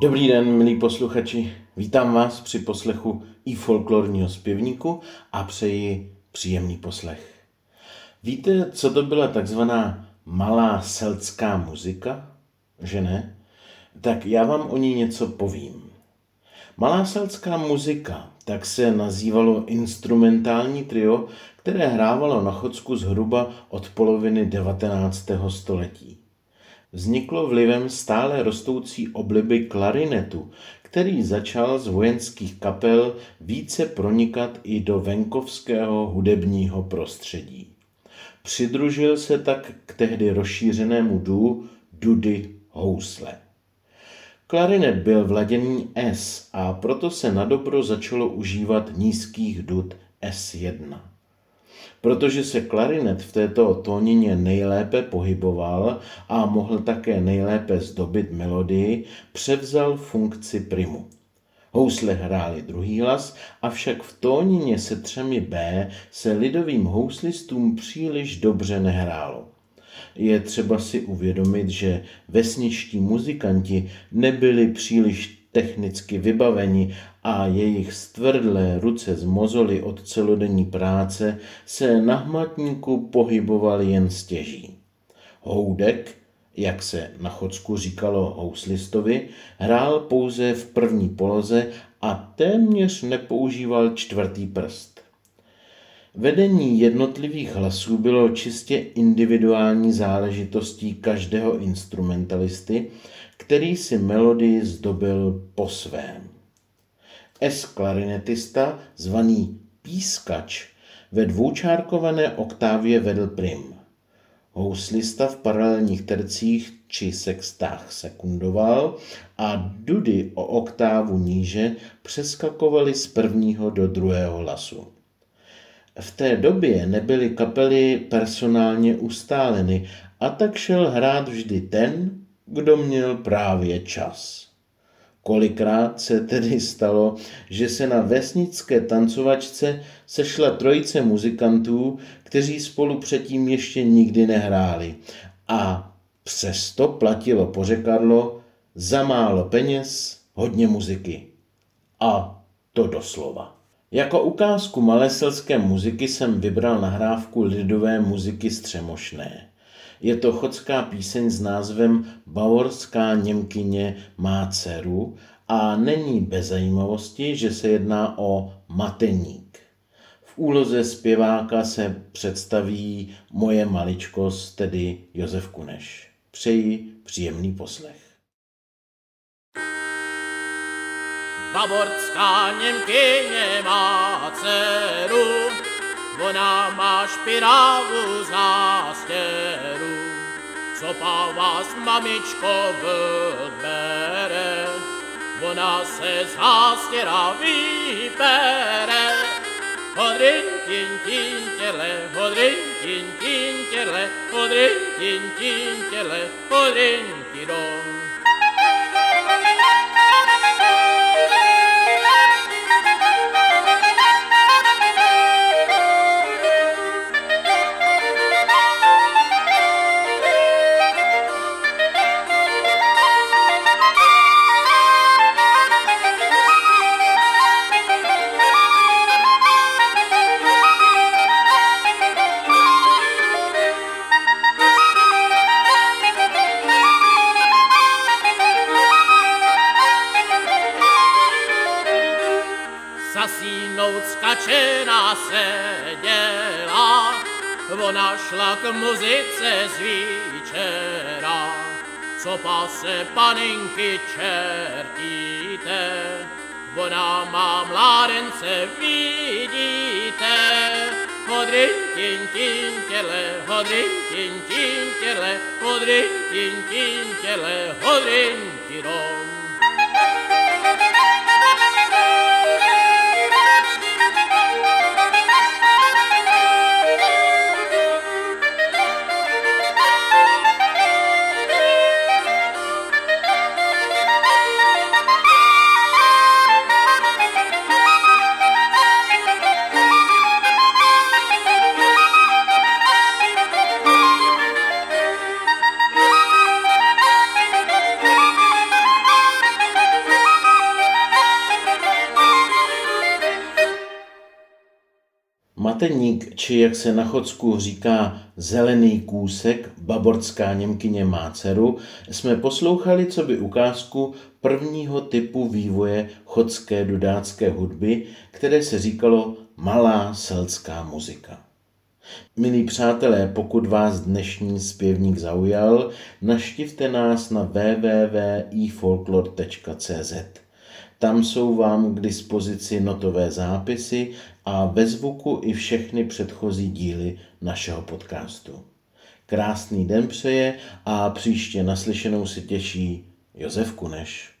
Dobrý den, milí posluchači. Vítám vás při poslechu i folklorního zpěvníku a přeji příjemný poslech. Víte, co to byla takzvaná malá seldská muzika? Že ne? Tak já vám o ní něco povím. Malá seldská muzika, tak se nazývalo instrumentální trio, které hrávalo na Chodsku zhruba od poloviny 19. století. Vzniklo vlivem stále rostoucí obliby klarinetu, který začal z vojenských kapel více pronikat i do venkovského hudebního prostředí. Přidružil se tak k tehdy rozšířenému dů dudy housle. Klarinet byl v ladění S a proto se na dobro začalo užívat nízkých dud S1. Protože se klarinet v této tónině nejlépe pohyboval a mohl také nejlépe zdobit melodii, převzal funkci primu. Housle hráli druhý hlas, avšak v tónině se třemi B se lidovým houslistům příliš dobře nehrálo. Je třeba si uvědomit, že vesničtí muzikanti nebyli příliš technicky vybaveni a jejich stvrdlé ruce z mozoly od celodenní práce se na hmatníku pohybovaly jen stěží. Houdek, jak se na Chodsku říkalo houslistovi, hrál pouze v první poloze a téměř nepoužíval čtvrtý prst. Vedení jednotlivých hlasů bylo čistě individuální záležitostí každého instrumentalisty, který si melodii zdobil po svém. S-klarinetista, zvaný pískač, ve dvoučárkované oktávě vedl prim. Houslista v paralelních tercích či sextách sekundoval a dudy o oktávu níže přeskakovaly z prvního do druhého hlasu. V té době nebyly kapely personálně ustáleny a tak šel hrát vždy ten, kdo měl právě čas. Kolikrát se tedy stalo, že se na vesnické tancovačce sešla trojice muzikantů, kteří spolu předtím ještě nikdy nehráli. A přesto platilo pořekadlo za málo peněz, hodně muziky. A to doslova. Jako ukázku maleselské muziky jsem vybral nahrávku lidové muziky střemošné. Je to chodská píseň s názvem Bavorská Němkyně má dceru a není bez zajímavosti, že se jedná o mateník. V úloze zpěváka se představí moje maličkost, tedy Josef Kuneš. Přeji příjemný poslech. Bavorská Němkyně má dceru, ona má špirávu zástěru. Co pa vás, mamičko, vybere, ona se z hástěra vybere. Hodrin, tin, tin, těle, hodrin, tin, tin, těle, hodrin, tin, tin, těle, hodrin, tidon. skačená seděla, ona šla k muzice z výčera. Co pase paninky čertíte, ona má mládence vidíte. Hodrin, tin, tin, těle, hodrin, tin, tin, těle, hodrin, tin, tin, těle, hodrin, tidom. Máteník, či jak se na Chodsku říká zelený kůsek, baborská Němkyně má dceru, jsme poslouchali co by ukázku prvního typu vývoje chodské dudácké hudby, které se říkalo malá selská muzika. Milí přátelé, pokud vás dnešní zpěvník zaujal, naštivte nás na www.ifolklor.cz. Tam jsou vám k dispozici notové zápisy a ve zvuku i všechny předchozí díly našeho podcastu. Krásný den přeje a příště naslyšenou si těší Josef Kuneš.